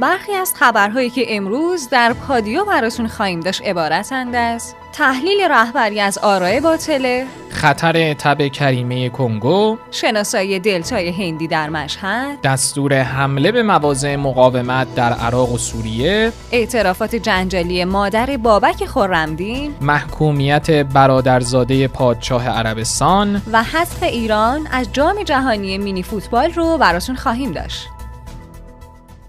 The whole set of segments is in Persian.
برخی از خبرهایی که امروز در پادیو براتون خواهیم داشت عبارتند از تحلیل رهبری از آرای باطله خطر تب کریمه کنگو شناسایی دلتای هندی در مشهد دستور حمله به مواضع مقاومت در عراق و سوریه اعترافات جنجالی مادر بابک خورمدین محکومیت برادرزاده پادشاه عربستان و حذف ایران از جام جهانی مینی فوتبال رو براتون خواهیم داشت.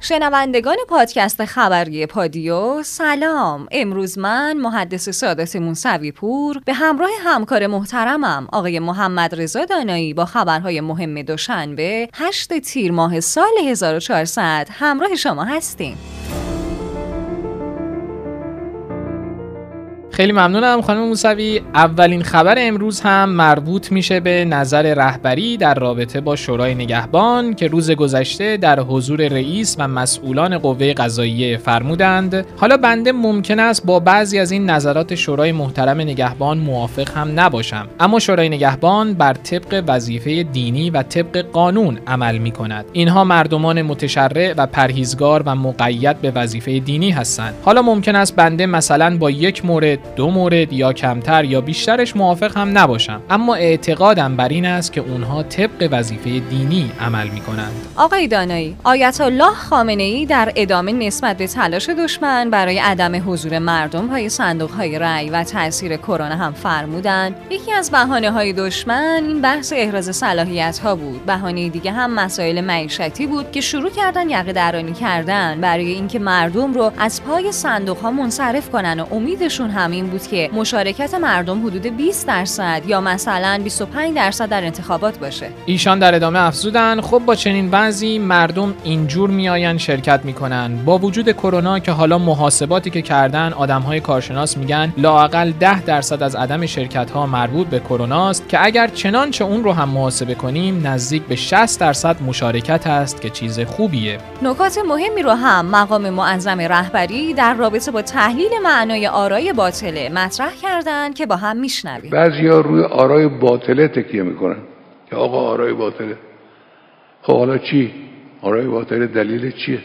شنوندگان پادکست خبری پادیو سلام. امروز من محدث سادات موسوی پور به همراه همکار محترمم آقای محمد رضا دانایی با خبرهای مهم دوشنبه 8 تیر ماه سال 1400 همراه شما هستیم. خیلی ممنونم خانم موسوی. اولین خبر امروز هم مربوط میشه به نظر رهبری در رابطه با شورای نگهبان که روز گذشته در حضور رئیس و مسئولان قوه قضاییه فرمودند. حالا بنده ممکن است با بعضی از این نظرات شورای محترم نگهبان موافق هم نباشم. اما شورای نگهبان بر طبق وظیفه دینی و طبق قانون عمل می کند اینها مردمان متشرع و پرهیزگار و مقید به وظیفه دینی هستند. حالا ممکن است بنده مثلا با یک مورد دو مورد یا کمتر یا بیشترش موافق هم نباشم. اما اعتقادم بر این است که اونها طبق وظیفه دینی عمل می کنند آقای دانایی آیت الله خامنه ای در ادامه نسبت به تلاش دشمن برای عدم حضور مردم پای صندوق های رأی و تاثیر کرونا هم فرمودند. یکی از بهانه های دشمن این بحث احراز صلاحیت ها بود. بهانه دیگه هم مسائل معیشتی بود که شروع کردن یقه درانی کردن. برای اینکه مردم رو از پای صندوق ها منصرف کنن و امیدشون همین این بود که مشارکت مردم حدود 20 درصد یا مثلا 25 درصد در انتخابات باشه. ایشان در ادامه افزودن خب با چنین بعضی مردم اینجور میآیند شرکت می‌کنن با وجود کرونا که حالا محاسباتی که کردن آدمهای کارشناس میگن لاقل 10 درصد از عدم شرکت ها مربوط به کرونا است که اگر چنانچه اون رو هم محاسبه کنیم نزدیک به 60 درصد مشارکت است که چیز خوبیه. نکات مهمی رو هم مقام معظم رهبری در رابطه با تحلیل معنای آرای باطل باطله مطرح کردن که با هم میشنویم. ها روی آرای باطله تکیه می‌کنن که آقا آرای باطله. خب حالا چی؟ آرای باطله دلیل چیه؟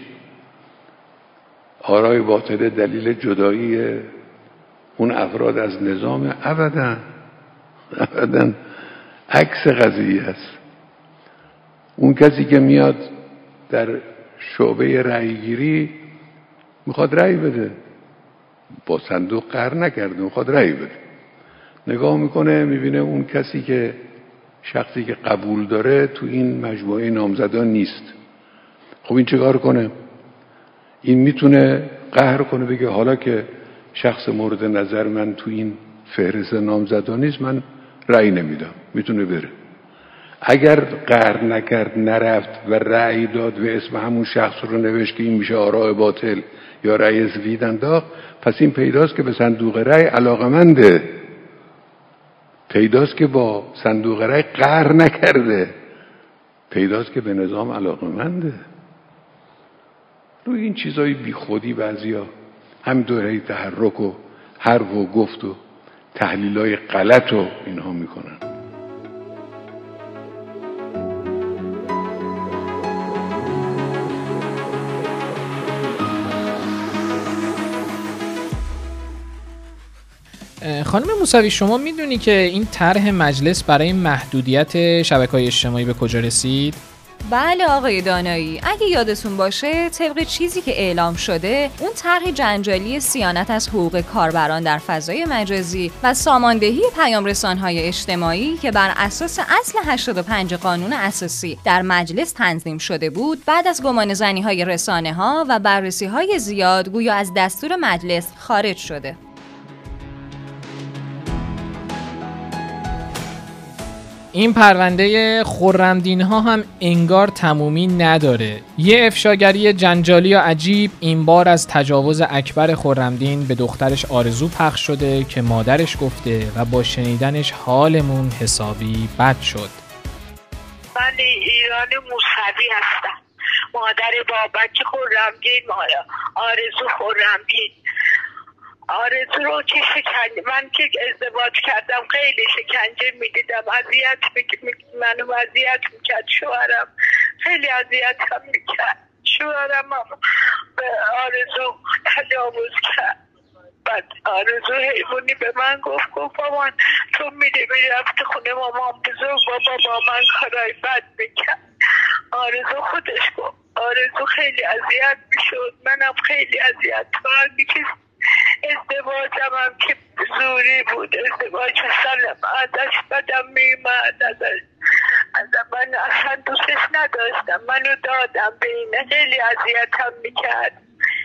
آرای باطله دلیل جدایی اون افراد از نظام ابدا ابدا عکس قضیه است. اون کسی که میاد در شعبه رأیگیری می‌خواد رأی بده. با صندوق قهر نکرده می‌خواد رأی بده. نگاه می‌کنه می‌بینه اون کسی که شخصی که قبول داره تو این مجموعه نامزدان نیست. خب این چیکار کنه؟ این می‌تونه قهر کنه بگه حالا که شخص مورد نظر من تو این فهرست نامزدان نیست من رأی نمیدم. می‌تونه بره. اگر قهر نکرد نرفت و رأی داد و اسم همون شخص رو نوشت که این میشه آراء باطل یا رأی زوید انداخت پس این پیداست که به صندوق رأی علاقمنده پیداست که با صندوق رأی قهر نکرده. پیداست که به نظام علاقمنده روی این چیزای بی خودی بعضیا هم دوره تحرک و حرف و گفت و تحلیل غلط و اینها می‌کنن. خانم موسوی شما می‌دونی که این طرح مجلس برای محدودیت شبکه اجتماعی به کجا رسید؟ بله آقای دانایی اگه یادتون باشه طبق چیزی که اعلام شده اون طرح جنجالی سیانت از حقوق کاربران در فضای مجازی و ساماندهی پیام های اجتماعی که بر اساس اصل 85 قانون اساسی در مجلس تنظیم شده بود بعد از گمان زنی های رسانه ها و بررسی های زیاد گویا از دستور مجلس خارج شده این پرونده خورمدین ها هم انگار تمومی نداره. یه افشاگری جنجالی و عجیب این بار از تجاوز اکبر خورمدین به دخترش آرزو پخش شده که مادرش گفته و با شنیدنش حالمون حسابی بد شد. من ایران موسوی هستم. مادر بابک خورمدین آرزو خورمدین آرزو رو که شکنجه من که ازدواج کردم خیلی شکنجه می‌دیدم. اذیت منو اذیت می‌کرد شوهرم. خیلی اذیت هم می‌کرد. شوهرم به آرزو تجاوز کرد. بعد آرزو حیوانی به من گفت گفت مامان تو میری میری رفت خونه مامان بزرگ بابا با من کارای بد می‌کرد. آرزو خودش گفت. آرزو خیلی اذیت می‌شد. منم خیلی اذیت. که ازدواجم هم که زوری بود ازدواج سلم ازش بدم میمد ازش از من اصلا دوستش نداشتم. منو دادم به اینه خیلی اذیتم می‌کرد.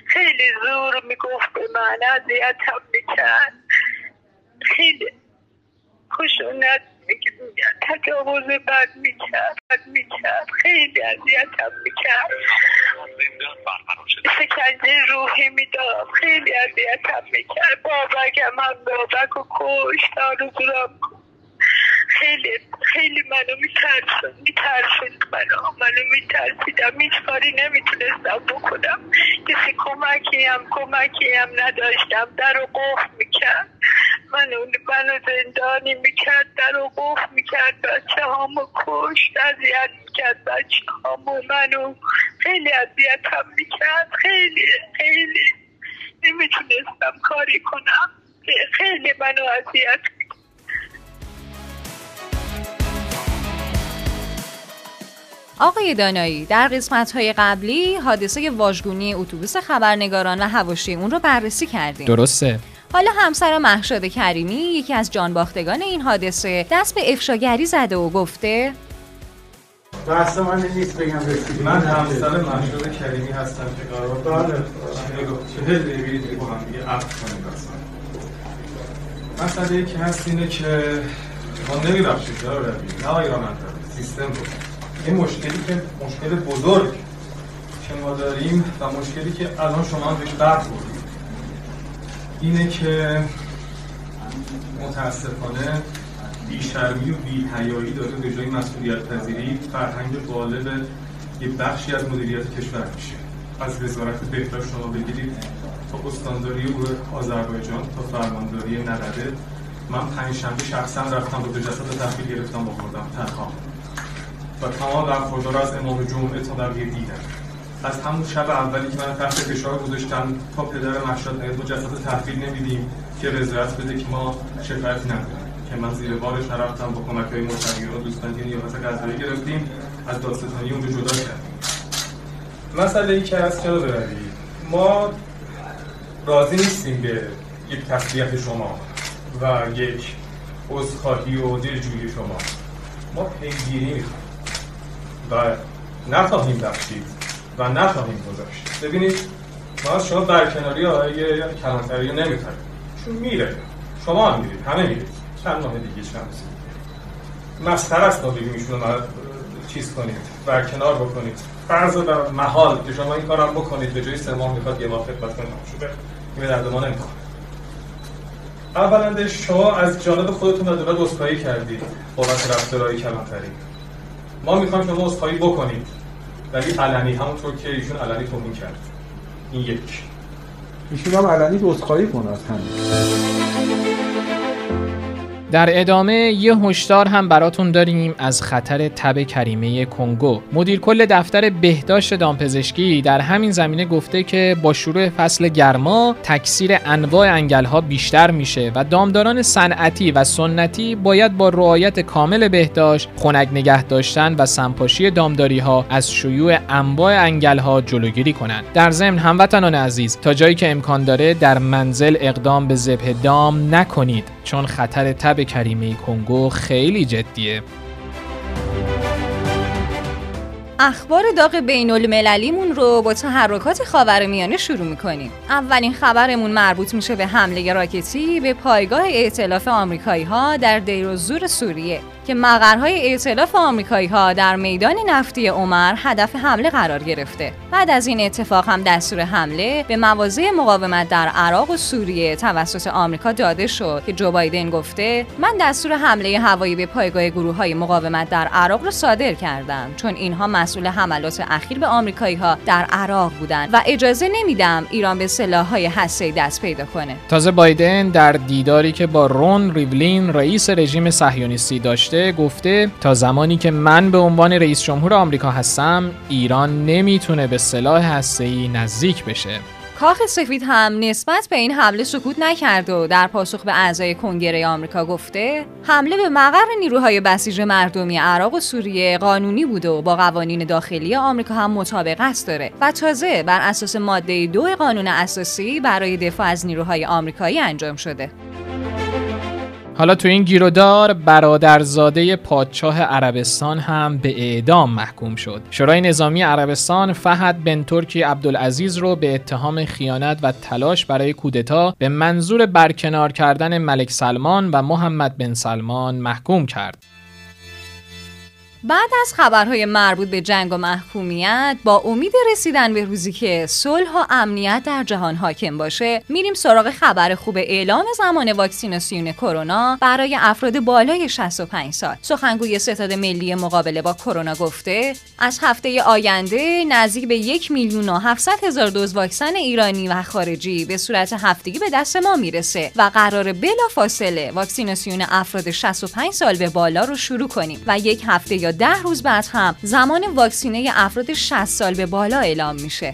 خیلی زور می‌گفت به من اذیتم می‌کرد. خیلی خشونت تجاوز بد می‌کرد بد می‌کرد. خیلی اذیتم می‌کرد. شکنجه روحی می‌داد. خیلی اذیتم می‌کرد. بابکم هم بابک و کشت آرزورم خیلی خیلی منو میترسون میترسید منو. منو میترسیدم. هیچ کاری نمی‌تونستم بکنم. کسی کمکی هم کمکی هم نداشتم. در و قفل می‌کرد. منو منو زندانی می‌کرد. در و قفل می‌کرد. بچه هامو کشت اذیت می‌کرد. بچه هامو منو خیلی اذیتم می‌کرد. خیلی خیلی. نمی‌تونستم کاری کنم. خیلی منو اذیت آقای دانایی در قسمت های قبلی حادثه واژگونی اتوبوس خبرنگاران و هواشی اون رو بررسی کردیم. درسته. حالا همسر محشاد کریمی یکی از جانباختگان این حادثه دست به افشاگری زده و گفته بحث من نیست بگم من همسر محشاد کریمی هستم که قرار بله. چهل دقیقه با هم دیگه عقد کنیم مسئله که هست اینه که ما نمی‌رفتیم چرا رویم نه آقای سیستم رو. این مشکلی که مشکل بزرگ که ما داریم و مشکلی که الان شما بهش برخوردید اینه که متاسفانه بیشرمی و بیهیایی داره به جای مسئولیت پذیری فرهنگ غالب یه بخشی از مدیریت کشور میشه. از وزارت بهداشت شما بگیرید. تا استانداری و آذربایجان تا فرمانداری نقده. من پنج شنبه شخصا رفتم دو جسد تحویل گرفتم آوردم تنها. و تمام برخوردار از امام جمعه تا بقیه دیدن از همون شب اولی که من تحت فشار گذاشتم تا پدر مشهد نیاد جسد تحویل نمیدیم که رضایت بده که ما شکایتی نداریم که من زیر بارش نرفتم با کمک های مشتریان و دوستان که نیابت غذایی گرفتیم از داستانی اونجا جدا کردیم. مسئله ای که از چرا بروید ما راضی نیستیم به یک تسلیت شما و یک عذرخواهی و دلجویی شما. ما پیگیری می‌خوایم و نخواهیم بخشید و نخواهیم گذاشت. ببینید ما از شما برکناری آقای کلانتری نمی‌خواهیم چون میره. شما هم میرید. همه میرید. چند ماه دیگه چند مستر است بگیم ایشون چیز کنید برکنار بکنید. فرض در محال که شما این کارم بکنید به جای سه ماه می‌خواد یه ماه خدمت کنید. شده این به درد ما نمی‌خواد اولا شما از جانب خودتون در دولت کردید. بابت رفتارهای کلانتری ما می‌خوایم شما عذرخواهی بکنید. ولی علنی همونطور که ایشون علنی توهین کرد. این یک. ایشون هم علنی عذرخواهی کنه از همین. در ادامه یه هشدار هم براتون داریم از خطر تب کریمه کنگو. مدیر کل دفتر بهداشت دامپزشکی در همین زمینه گفته که با شروع فصل گرما تکثیر انواع انگل ها بیشتر میشه و دامداران صنعتی و سنتی باید با رعایت کامل بهداشت، خنک نگه داشتن و سمپاشی دامداری ها از شیوع انواع انگل ها جلوگیری کنند. در ضمن هموطنان عزیز تا جایی که امکان داره در منزل اقدام به ذبح دام نکنید چون خطر تب کریمه کنگو خیلی جدیه. اخبار داغ بین المللیمون رو با تحرکات خاورمیانه شروع می‌کنیم. اولین خبرمون مربوط میشه به حمله راکتی به پایگاه ائتلاف آمریکایی ها در دیر زور سوریه که مقرهای ائتلاف آمریکایی ها در میدان نفتی عمر هدف حمله قرار گرفته. بعد از این اتفاق هم دستور حمله به مواضع مقاومت در عراق و سوریه توسط آمریکا داده شد که جو بایدن گفته من دستور حمله هوایی به پایگاه گروه های مقاومت در عراق رو صادر کردم چون اینها مسئول حملات اخیر به آمریکایی ها در عراق بودند و اجازه نمیدم ایران به سلاح های هسته دست پیدا کنه. تازه بایدن در دیداری که با رون ریولین رئیس رژیم صهیونیستی داشته گفته تا زمانی که من به عنوان رئیس جمهور آمریکا هستم ایران نمی‌تونه به سلاح هسته‌ای نزدیک بشه. کاخ سفید هم نسبت به این حمله سکوت نکرد و در پاسخ به اعضای کنگره آمریکا گفته حمله به مقر نیروهای بسیج مردمی عراق و سوریه قانونی بوده و با قوانین داخلی آمریکا هم مطابقت داره و تازه بر اساس ماده دو قانون اساسی برای دفاع از نیروهای آمریکایی انجام شده. حالا تو این گیرودار برادرزاده پادشاه عربستان هم به اعدام محکوم شد. شورای نظامی عربستان فهد بن ترکی عبدالعزیز رو به اتهام خیانت و تلاش برای کودتا به منظور برکنار کردن ملک سلمان و محمد بن سلمان محکوم کرد. بعد از خبرهای مربوط به جنگ و محکومیت با امید رسیدن به روزی که صلح و امنیت در جهان حاکم باشه میریم سراغ خبر خوب اعلام زمان واکسیناسیون کرونا برای افراد بالای 65 سال. سخنگوی ستاد ملی مقابله با کرونا گفته از هفته آینده نزدیک به یک میلیون و 700 هزار دوز واکسن ایرانی و خارجی به صورت هفتگی به دست ما می‌رسه و قرار بلا فاصله واکسیناسیون افراد 65 سال به بالا رو شروع کنیم و یک هفته ده روز بعد هم زمان واکسینه افراد 60 سال به بالا اعلام میشه.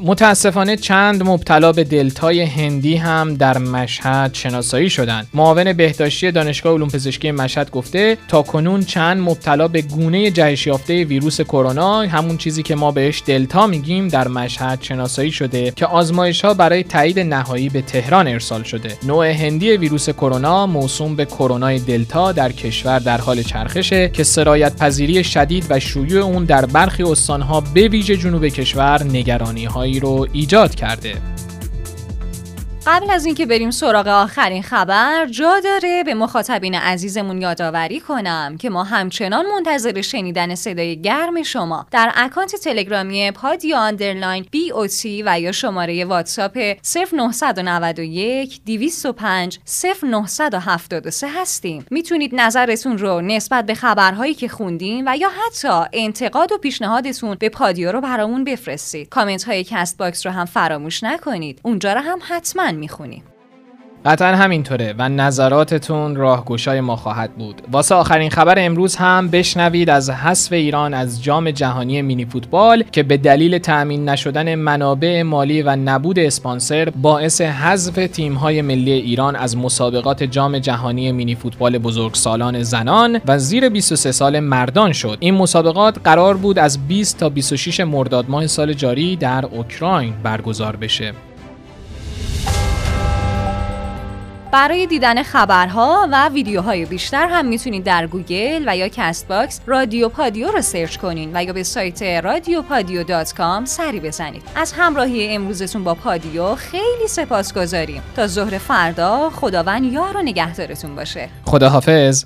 متاسفانه چند مبتلا به دلتای هندی هم در مشهد شناسایی شدند. معاون بهداشتی دانشگاه علوم پزشکی مشهد گفته تا کنون چند مبتلا به گونه جهش یافته ویروس کرونا همون چیزی که ما بهش دلتا میگیم در مشهد شناسایی شده که آزمایش ها برای تایید نهایی به تهران ارسال شده. نوع هندی ویروس کرونا موسوم به کرونای دلتا در کشور در حال چرخشه که سرایت پذیری شدید و شیوع اون در برخی استانها به ویژه جنوب کشور نگرانی های رو ایجاد کرده. قبل از اینکه بریم سراغ آخرین خبر جا داره به مخاطبین عزیزمون یادآوری کنم که ما همچنان منتظر شنیدن صدای گرم شما در اکانت تلگرامی پادیو underline B O T و یا شماره واتساپ 0991 205 0973 هستیم. می‌تونید نظرتون رو نسبت به خبرهایی که خوندیم و یا حتی انتقاد و پیشنهادتون به پادیو رو برامون بفرستید. کامنت های کست باکس رو هم فراموش نکنید. اونجا رو هم حتما می‌خونیم قطعا همینطوره و نظراتتون راهگشای ما خواهد بود. واسه آخرین خبر امروز هم بشنوید از حذف ایران از جام جهانی مینی فوتبال که به دلیل تأمین نشدن منابع مالی و نبود اسپانسر باعث حذف تیم‌های ملی ایران از مسابقات جام جهانی مینی فوتبال بزرگسالان زنان و زیر 23 سال مردان شد. این مسابقات قرار بود از 20 تا 26 مرداد ماه سال جاری در اوکراین برگزار بشه. برای دیدن خبرها و ویدیوهای بیشتر هم می‌تونید در گوگل و یا کست باکس رادیو پادیو رو search کنین و یا به سایت رادیو پادیو dot com سری بزنید. از همراهی امروزتون با پادیو خیلی سپاسگزاریم. تا ظهر فردا خداوند یار و نگهدارتون باشه. خداحافظ.